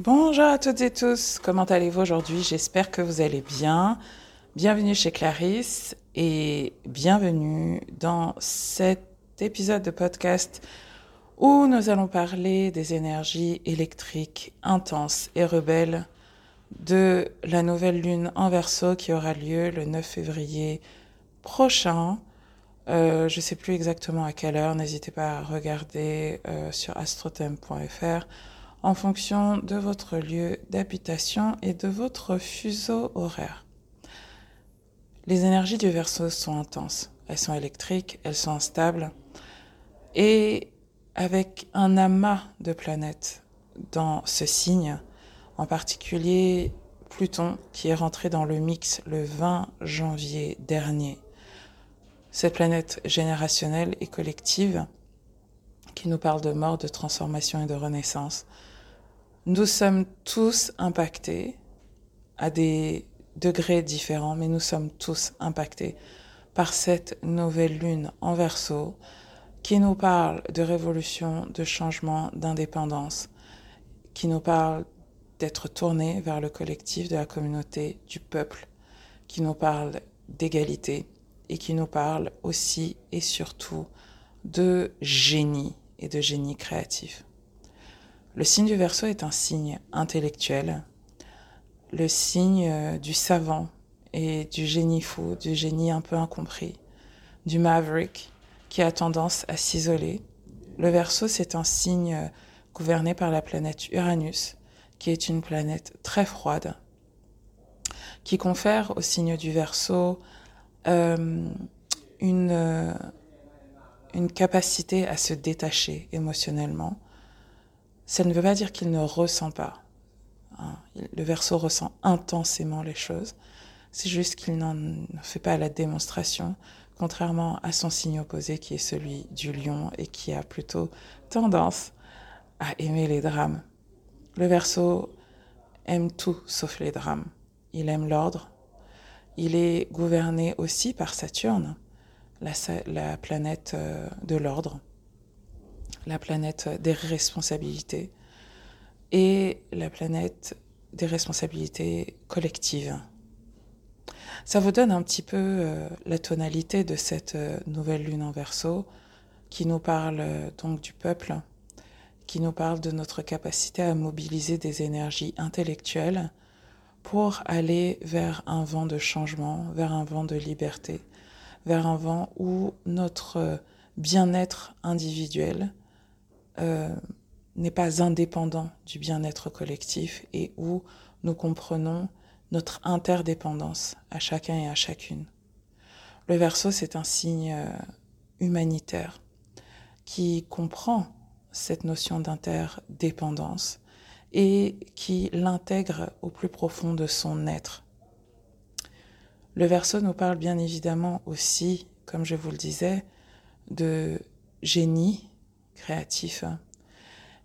Bonjour à toutes et tous, comment allez-vous aujourd'hui? J'espère que vous allez bien. Bienvenue chez Clarisse et bienvenue dans cet épisode de podcast où nous allons parler des énergies électriques intenses et rebelles de la nouvelle lune en verso qui aura lieu le 9 février prochain. Euh, je ne sais plus exactement à quelle heure, n'hésitez pas à regarder euh, sur astrothème.fr en fonction de votre lieu d'habitation et de votre fuseau horaire. Les énergies du verso sont intenses, elles sont électriques, elles sont instables et avec un amas de planètes dans ce signe, en particulier Pluton qui est rentré dans le mix le 20 janvier dernier. Cette planète générationnelle et collective qui nous parle de mort, de transformation et de renaissance. Nous sommes tous impactés à des degrés différents, mais nous sommes tous impactés par cette nouvelle lune en verso qui nous parle de révolution, de changement, d'indépendance, qui nous parle d'être tourné vers le collectif de la communauté, du peuple, qui nous parle d'égalité et qui nous parle aussi et surtout de génie et de génie créatif. Le signe du Verseau est un signe intellectuel, le signe euh, du savant et du génie fou, du génie un peu incompris, du maverick qui a tendance à s'isoler. Le Verseau, c'est un signe euh, gouverné par la planète Uranus, qui est une planète très froide, qui confère au signe du Verseau euh, une, euh, une capacité à se détacher émotionnellement. Ça ne veut pas dire qu'il ne ressent pas. Hein. Le Verseau ressent intensément les choses. C'est juste qu'il n'en fait pas la démonstration, contrairement à son signe opposé qui est celui du lion et qui a plutôt tendance à aimer les drames. Le Verseau aime tout sauf les drames. Il aime l'ordre. Il est gouverné aussi par Saturne, la, planète euh, de l'ordre, la planète des responsabilités et la planète des responsabilités collectives. Ça vous donne un petit peu euh, la tonalité de cette euh, nouvelle lune en verso qui nous parle donc du peuple, qui nous parle de notre capacité à mobiliser des énergies intellectuelles pour aller vers un vent de changement, vers un vent de liberté, vers un vent où notre bien-être individuel euh, n'est pas indépendant du bien-être collectif et où nous comprenons notre interdépendance à chacun et à chacune. Le verso, c'est un signe euh, humanitaire qui comprend cette notion d'interdépendance et qui l'intègre au plus profond de son être. Le verso nous parle bien évidemment aussi, comme je vous le disais, de génie créatif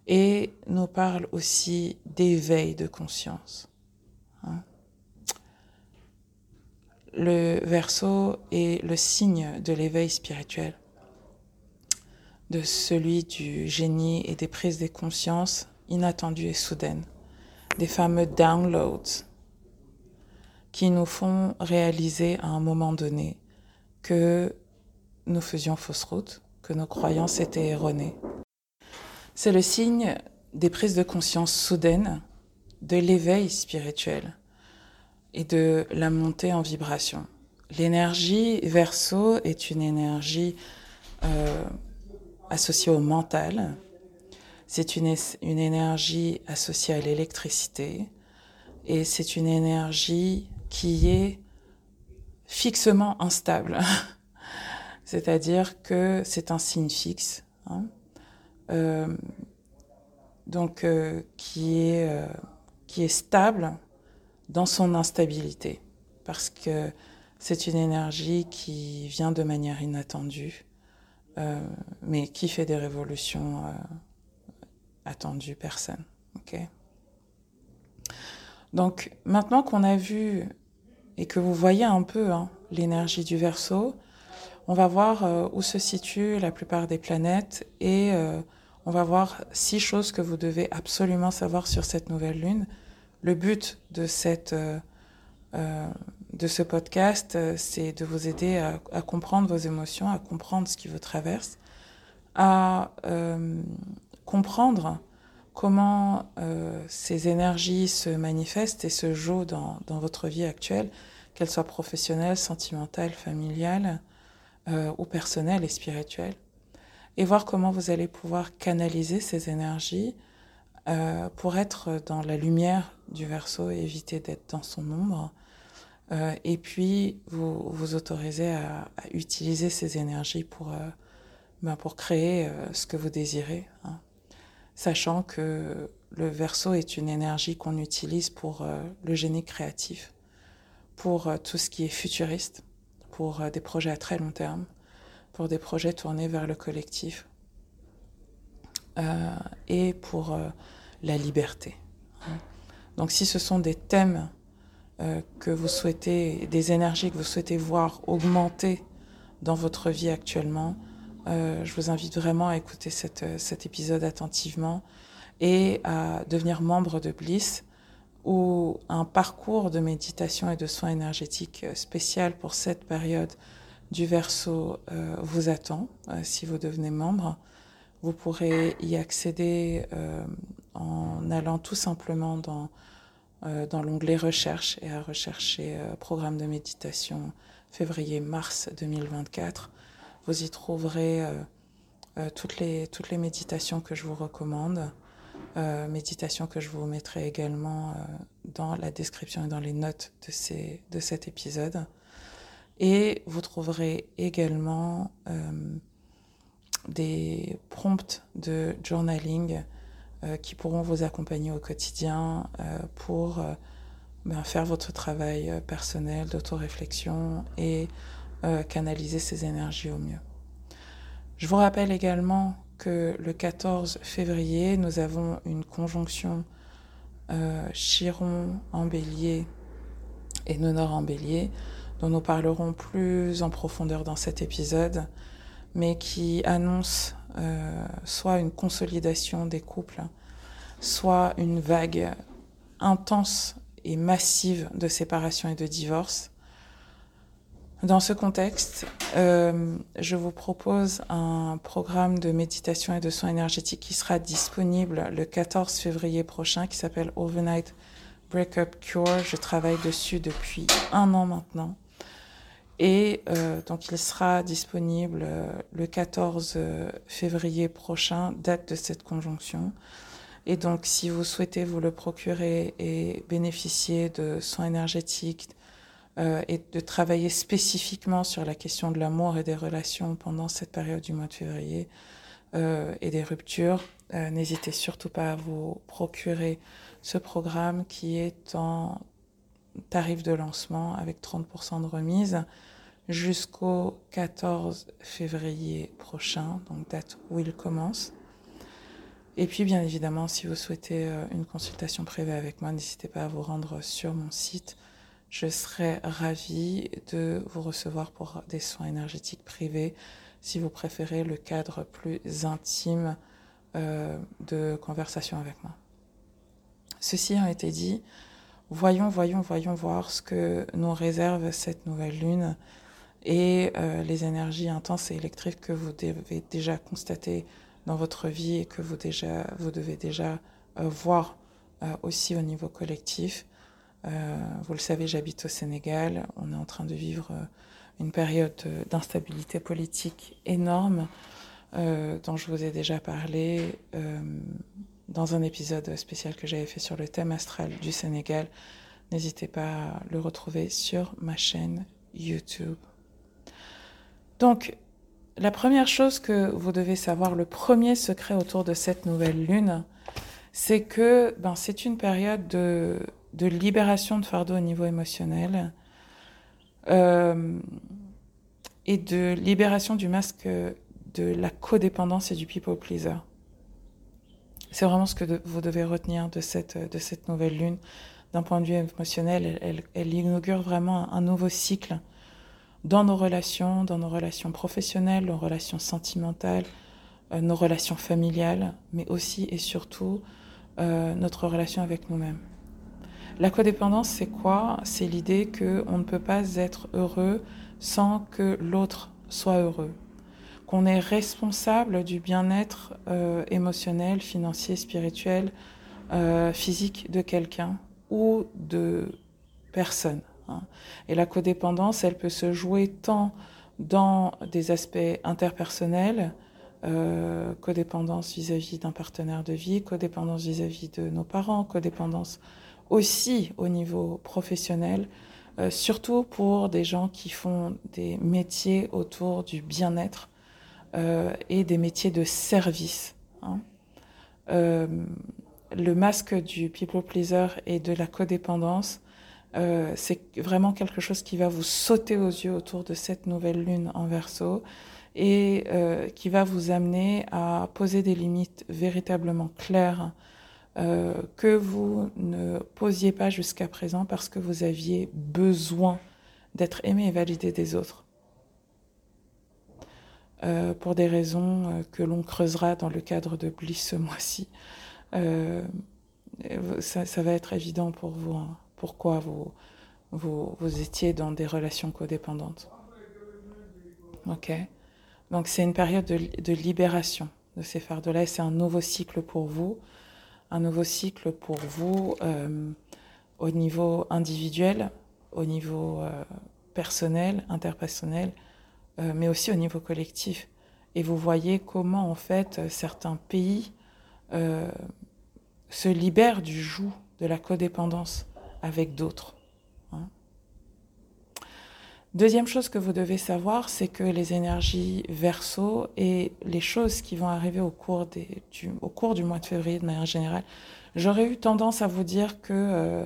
et nous parle aussi d'éveil de conscience. Hein. Le verso est le signe de l'éveil spirituel de celui du génie et des prises de conscience inattendues et soudaines, des fameux downloads qui nous font réaliser à un moment donné que nous faisions fausse route, que nos croyances étaient erronées. C'est le signe des prises de conscience soudaines, de l'éveil spirituel et de la montée en vibration. L'énergie verso est une énergie euh, associée au mental. C'est une, une énergie associée à l'électricité et c'est une énergie qui est fixement instable. C'est-à-dire que c'est un signe fixe, hein, euh, donc euh, qui, est, euh, qui est stable dans son instabilité, parce que c'est une énergie qui vient de manière inattendue mais qui fait des révolutions attendues Personne. Donc maintenant qu'on a vu et que vous voyez un peu hein, l'énergie du Verseau, on va voir euh, où se situent la plupart des planètes et On va voir six choses que vous devez absolument savoir sur cette nouvelle lune. Le but de, cette, euh, euh, de ce podcast, euh, c'est de vous aider à, comprendre vos émotions, à comprendre ce qui vous traverse, à comprendre comment ces énergies se manifestent et se jouent dans, dans votre vie actuelle, qu'elles soient professionnelles, sentimentales, familiales ou personnelles et spirituelles et voir comment vous allez pouvoir canaliser ces énergies euh, pour être dans la lumière du verso et éviter d'être dans son ombre. Euh, et puis vous vous autorisez à, utiliser ces énergies pour, euh, ben pour créer euh, ce que vous désirez, hein. sachant que le verso est une énergie qu'on utilise pour euh, le génie créatif, pour euh, tout ce qui est futuriste, pour des projets à très long terme, pour des projets tournés vers le collectif euh, et pour euh, la liberté. Donc si ce sont des thèmes euh, que vous souhaitez, des énergies que vous souhaitez voir augmenter dans votre vie actuellement, euh, je vous invite vraiment à écouter cet épisode attentivement et à devenir membre de Bliss où un parcours de méditation et de soins énergétiques spécial pour cette période du Verseau euh, vous attend euh, si vous devenez membre. Vous pourrez y accéder euh, en allant tout simplement dans, euh, dans l'onglet Recherche et à rechercher euh, Programme de méditation février-mars 2024. Vous y trouverez euh, toutes, les, toutes les méditations que je vous recommande. Méditations que je vous mettrai également dans la description et dans les notes de, ces, de cet épisode. Et vous trouverez également euh, des prompts de journaling euh, qui pourront vous accompagner au quotidien euh, pour euh, ben, faire votre travail euh, personnel d'autoréflexion et euh, canaliser ces énergies au mieux. Je vous rappelle également le 14 février, nous avons une conjonction Chiron en bélier et Nonor en bélier dont nous parlerons plus en profondeur dans cet épisode, mais qui annonce euh, soit une consolidation des couples, soit une vague intense et massive de séparation et de divorce. Dans ce contexte, euh, je vous propose un programme de méditation et de soins énergétiques qui sera disponible le 14 février prochain, qui s'appelle Overnight Breakup Cure. Je travaille dessus depuis un an maintenant. Et euh, donc il sera disponible euh, le 14 euh, février prochain, date de cette conjonction. Et donc si vous souhaitez vous le procurer et bénéficier de soins énergétiques euh, et de travailler spécifiquement sur la question de l'amour et des relations pendant cette période du mois de février euh, et des ruptures, euh, n'hésitez surtout pas à vous procurer ce programme qui est en tarif de lancement avec 30% de remise jusqu'au 14 février prochain, donc date où il commence. Et puis, bien évidemment, si vous souhaitez une consultation privée avec moi, n'hésitez pas à vous rendre sur mon site. Je serai ravie de vous recevoir pour des soins énergétiques privés si vous préférez le cadre plus intime euh, de conversation avec moi. Ceci a été dit, voyons, voyons, voyons voir ce que nous réserve cette nouvelle lune et euh, les énergies intenses et électriques que vous devez déjà constater dans votre vie et que vous, déjà, vous devez déjà euh, voir aussi au niveau collectif. Euh, vous le savez, j'habite au Sénégal. On est en train de vivre euh, une période d'instabilité politique énorme euh, dont je vous ai déjà parlé dans un épisode spécial que j'avais fait sur le thème astral du Sénégal. N'hésitez pas à le retrouver sur ma chaîne YouTube. Donc, la première chose que vous devez savoir, le premier secret autour de cette nouvelle lune, c'est que ben, c'est une période de, de, libération de fardeau au niveau émotionnel euh, et de libération du masque de la codépendance et du people pleaser. C'est vraiment ce que vous devez retenir de cette, de cette nouvelle lune. D'un point de vue émotionnel, elle, elle, inaugure vraiment un, nouveau cycle dans nos relations, dans nos relations professionnelles, nos relations sentimentales, nos relations familiales, mais aussi et surtout notre relation avec nous-mêmes. La codépendance, c'est quoi? C'est l'idée qu'on ne peut pas être heureux sans que l'autre soit heureux, qu'on est responsable du bien-être euh, émotionnel, financier, spirituel, euh, physique de quelqu'un ou de personne. Hein. Et la codépendance, elle peut se jouer tant dans des aspects interpersonnels, euh, codépendance vis-à-vis d'un partenaire de vie, codépendance vis-à-vis de nos parents, codépendance aussi au niveau professionnel, euh, surtout pour des gens qui font des métiers autour du bien-être euh, et des métiers de service. Hein. Euh, le masque du people pleaser et de la codépendance, c'est vraiment quelque chose qui va vous sauter aux yeux autour de cette nouvelle lune en verso et qui va vous amener à poser des limites véritablement claires euh, que vous ne posiez pas jusqu'à présent parce que vous aviez besoin d'être aimé et validé des autres. Euh, pour des raisons euh, que l'on creusera dans le cadre de Bliss ce mois-ci. Ça, ça, va être évident pour vous hein, pourquoi vous, vous, vous, étiez dans des relations codépendantes. Ok? Donc c'est une période de, libération de ces fardeaux-là et c'est un nouveau cycle pour vous un nouveau cycle pour vous euh, au niveau individuel, au niveau euh, personnel, interpersonnel, euh, mais aussi au niveau collectif. Et vous voyez comment en fait certains pays se libèrent du joug de la codépendance avec d'autres. Deuxième chose que vous devez savoir, c'est que les énergies verso et les choses qui vont arriver au cours, du, au cours du mois de février de manière générale, j'aurais eu tendance à vous dire que euh,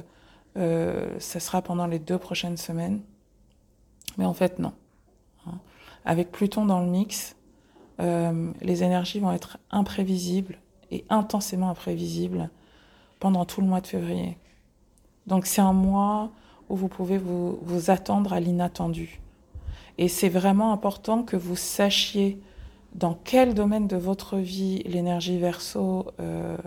euh, ça sera pendant les deux prochaines semaines. Mais en fait, non. Hein. Avec Pluton dans le mix, euh, les énergies vont être imprévisibles et intensément imprévisibles pendant tout le mois de février. Donc c'est un mois où vous pouvez vous, attendre à l'inattendu. Et c'est vraiment important que vous sachiez dans quel domaine de votre vie l'énergie verso euh,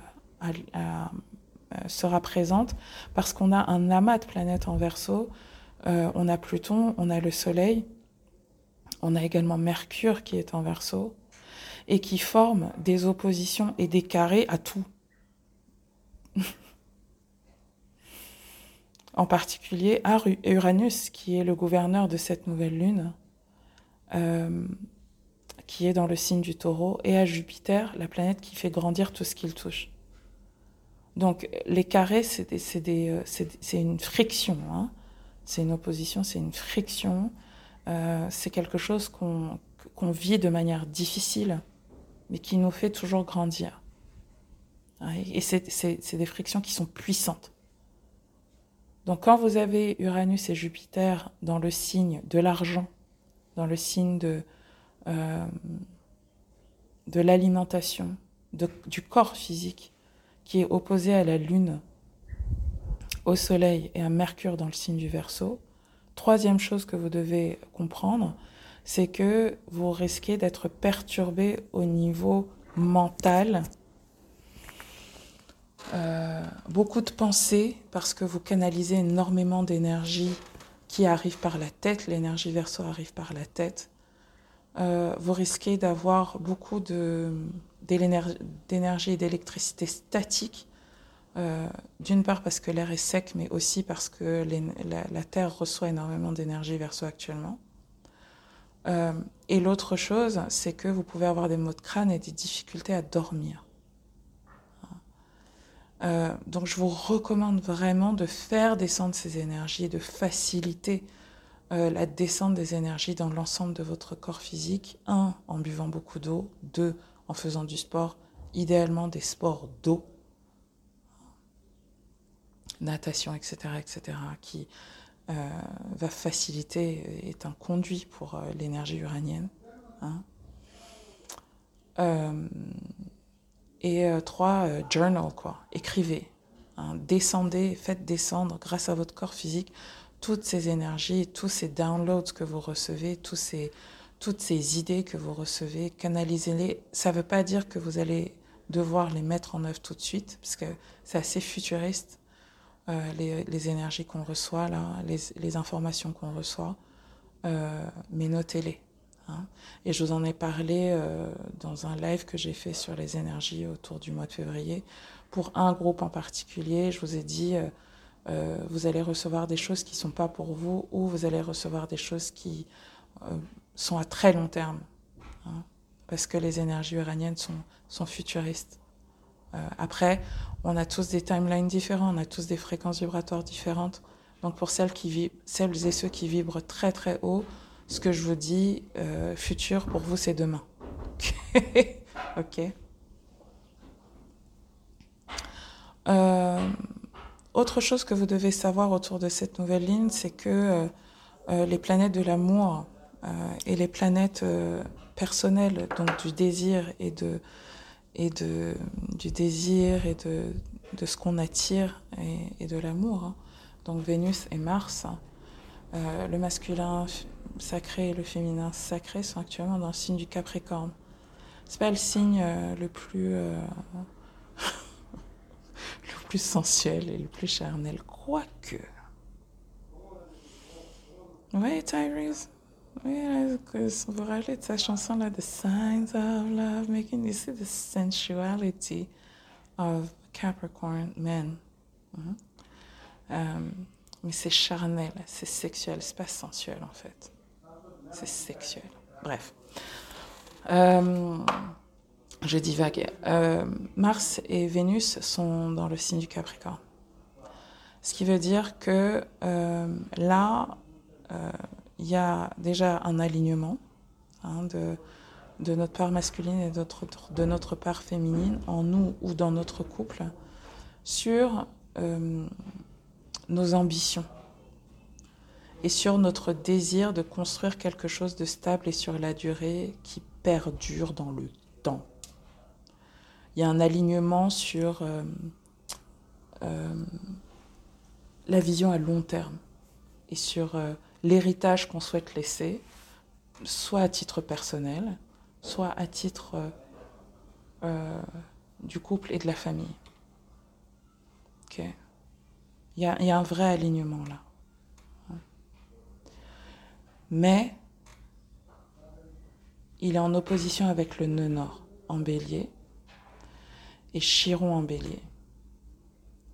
sera présente, parce qu'on a un amas de planètes en verso. Euh, on a Pluton, on a le Soleil, on a également Mercure qui est en verso, et qui forme des oppositions et des carrés à tout. en particulier à Uranus, qui est le gouverneur de cette nouvelle lune, euh, qui est dans le signe du taureau, et à Jupiter, la planète qui fait grandir tout ce qu'il touche. Donc les carrés, c'est euh, une friction, hein. c'est une opposition, c'est une friction, euh, c'est quelque chose qu'on vit de manière difficile, mais qui nous fait toujours grandir. Et c'est des frictions qui sont puissantes. Donc quand vous avez Uranus et Jupiter dans le signe de l'argent, dans le signe de, euh, l'alimentation, du corps physique, qui est opposé à la Lune, au Soleil et à Mercure dans le signe du Verseau, troisième chose que vous devez comprendre, c'est que vous risquez d'être perturbé au niveau mental euh, beaucoup de pensées parce que vous canalisez énormément d'énergie qui arrive par la tête, l'énergie verso arrive par la tête. Euh, vous risquez d'avoir beaucoup d'énergie et d'électricité statique, euh, d'une part parce que l'air est sec, mais aussi parce que la, la, Terre reçoit énormément d'énergie verso actuellement. et l'autre chose, c'est que vous pouvez avoir des maux de crâne et des difficultés à dormir. Euh, donc je vous recommande vraiment de faire descendre ces énergies, de faciliter euh, la descente des énergies dans l'ensemble de votre corps physique. Un, en buvant beaucoup d'eau. Deux, en faisant du sport, idéalement des sports d'eau, natation, etc., etc., qui euh, va faciliter, est un conduit pour l'énergie uranienne. Hein. Et euh, trois, euh, journal, quoi. Écrivez. Hein. descendez, faites descendre, grâce à votre corps physique, toutes ces énergies, tous ces downloads que vous recevez, tous ces, toutes ces idées que vous recevez, canalisez-les. Ça ne veut pas dire que vous allez devoir les mettre en œuvre tout de suite, parce que c'est assez futuriste, euh, les, énergies qu'on reçoit, là, les, informations qu'on reçoit, mais notez-les. Hein. Et je vous en ai parlé euh, dans un live que j'ai fait sur les énergies autour du mois de février. Pour un groupe en particulier, je vous ai dit, vous allez recevoir des choses qui ne sont pas pour vous, ou vous allez recevoir des choses qui sont à très long terme. Hein parce que les énergies uraniennes sont, futuristes. Euh, après, on a tous des timelines différents, on a tous des fréquences vibratoires différentes. Donc pour celles, qui celles et ceux qui vibrent très très haut, ce que je vous dis, euh, futur, pour vous, c'est demain. ok. Euh, autre chose que vous devez savoir autour de cette nouvelle ligne, c'est que les planètes de l'amour et les planètes personnel, donc du désir et de, et de, du désir et de, de ce qu'on attire et, de l'amour. Hein. Donc Vénus et Mars, hein. Euh, le masculin sacré et le féminin sacré sont actuellement dans le signe du Capricorne. C'est pas le signe euh, le plus euh, le plus sensuel et le plus charnel, quoique. Oui, Tyrese. Because vous rappelez de sa chanson là, The Signs of Love, making you see the sensuality of Capricorn men. -hmm. Mais c'est charnel, c'est sexuel, c'est pas sensuel en fait. C'est sexuel. Bref. Euh, je divague. Euh, Mars et Vénus sont dans le signe du Capricorne. Ce qui veut dire que euh, là, euh, il y a déjà un alignement hein, de, de, notre part masculine et de notre, part féminine en nous ou dans notre couple sur nos ambitions et sur notre désir de construire quelque chose de stable et sur la durée qui perdure dans le temps. Il y a un alignement sur euh, euh, la vision à long terme et sur l'héritage qu'on souhaite laisser, soit à titre personnel, soit à titre euh, euh, du couple et de la famille. Ok Il y a, un vrai alignement là. Mais il est en opposition avec le nœud nord en bélier et Chiron en bélier.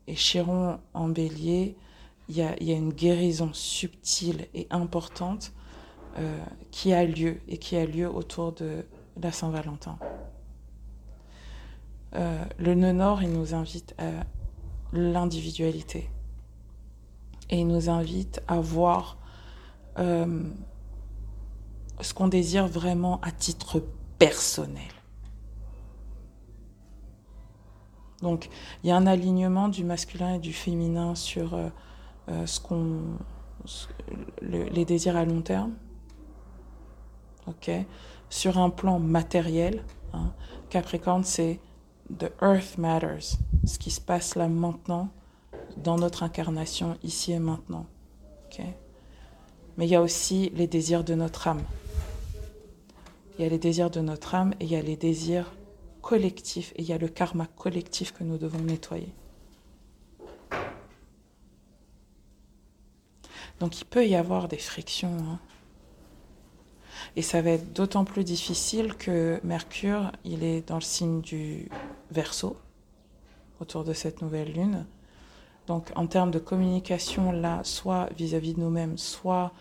Et Chiron en bélier, il y a, une guérison subtile et importante euh, qui a lieu et qui a lieu autour de la Saint-Valentin. Euh, le nœud nord, il nous invite à l'individualité et nous invite à voir euh, ce qu'on désire vraiment à titre personnel. Donc, il y a un alignement du masculin et du féminin sur euh, ce qu'on, les désirs à long terme, ok, sur un plan matériel. Hein. Capricorne, c'est the earth matters, ce qui se passe là maintenant dans notre incarnation ici et maintenant. Mais il y a aussi les désirs de notre âme. Il y a les désirs de notre âme et il y a les désirs collectifs et il y a le karma collectif que nous devons nettoyer. Donc il peut y avoir des frictions. Hein. Et ça va être d'autant plus difficile que Mercure, il est dans le signe du Verseau, autour de cette nouvelle lune. Donc en termes de communication, là, soit vis-à-vis de nous-mêmes, soit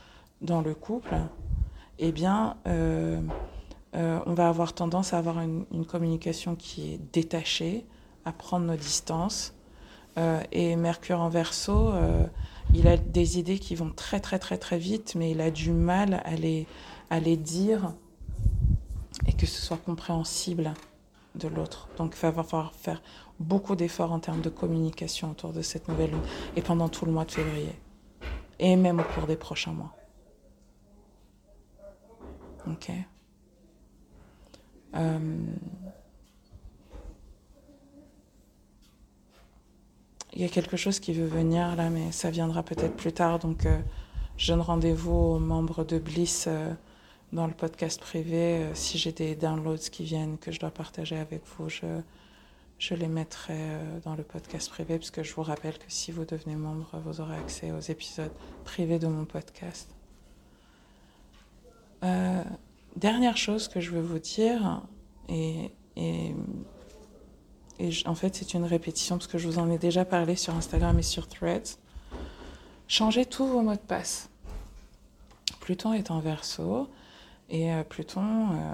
dans le couple, eh bien, euh, euh, on va avoir tendance à avoir une, communication qui est détachée, à prendre nos distances. Euh, et Mercure en Verseau, il a des idées qui vont très très très très vite, mais il a du mal à les, à les dire et que ce soit compréhensible de l'autre. Donc il va falloir faire beaucoup d'efforts en termes de communication autour de cette nouvelle lune et pendant tout le mois de février et même au cours des prochains mois. Ok. Euh, il y a quelque chose qui veut venir là, mais ça viendra peut-être plus tard. Donc, euh, je donne rendez-vous aux membres de Bliss euh, dans le podcast privé, euh, si j'ai des downloads qui viennent que je dois partager avec vous, je, les mettrai euh, dans le podcast privé, parce que je vous rappelle que si vous devenez membre, vous aurez accès aux épisodes privés de mon podcast. Euh, dernière chose que je veux vous dire, et, et, et en fait c'est une répétition parce que je vous en ai déjà parlé sur Instagram et sur Threads, changez tous vos mots de passe. Pluton est en verso et euh, Pluton, euh,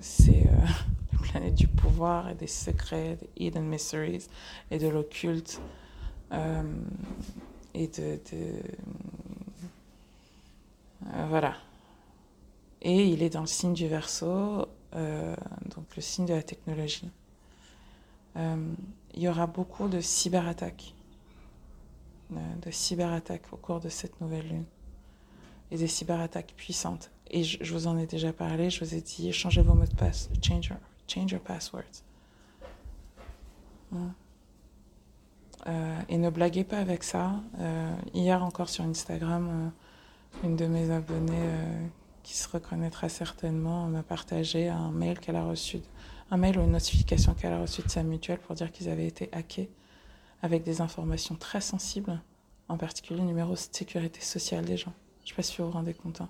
c'est euh, la planète du pouvoir et des secrets, des hidden mysteries et de l'occulte et de, voilà, et il est dans le signe du Verseau, donc le signe de la technologie. Il y aura beaucoup de cyberattaques, de cyberattaques au cours de cette nouvelle lune, et des cyberattaques puissantes. Et je, vous en ai déjà parlé, je vous ai dit, changez vos mots de passe, change your, change your passwords. Hein. Euh, et ne blaguez pas avec ça. Euh, hier encore sur Instagram, une de mes abonnées qui se reconnaîtra certainement, m'a partagé un mail qu'elle a reçu, un mail ou une notification qu'elle a reçue de sa mutuelle pour dire qu'ils avaient été hackés avec des informations très sensibles, en particulier le numéro de sécurité sociale des gens. Je ne sais pas si vous vous rendez compte. Hein.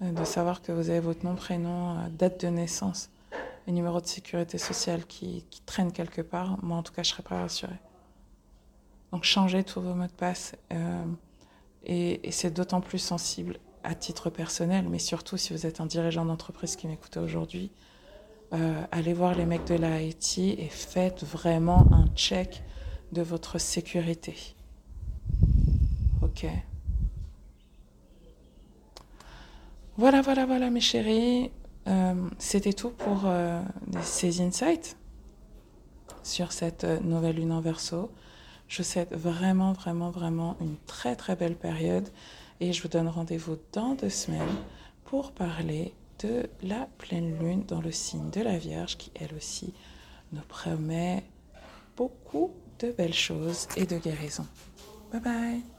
De savoir que vous avez votre nom, prénom, euh, date de naissance et numéro de sécurité sociale qui, traîne quelque part, moi en tout cas je serais pas rassurée. Donc changez tous vos mots de passe. Euh, et, c'est d'autant plus sensible à titre personnel, mais surtout si vous êtes un dirigeant d'entreprise qui m'écoute aujourd'hui, euh, allez voir les mecs de la IT et faites vraiment un check de votre sécurité. Ok. Voilà, voilà, voilà, mes chéris. Euh, C'était tout pour euh, ces insights sur cette euh, nouvelle lune en verso. Je vous souhaite vraiment, vraiment, vraiment une très, très belle période et je vous donne rendez-vous dans deux semaines pour parler de la pleine lune dans le signe de la Vierge qui, elle aussi, nous promet beaucoup de belles choses et de guérison. Bye bye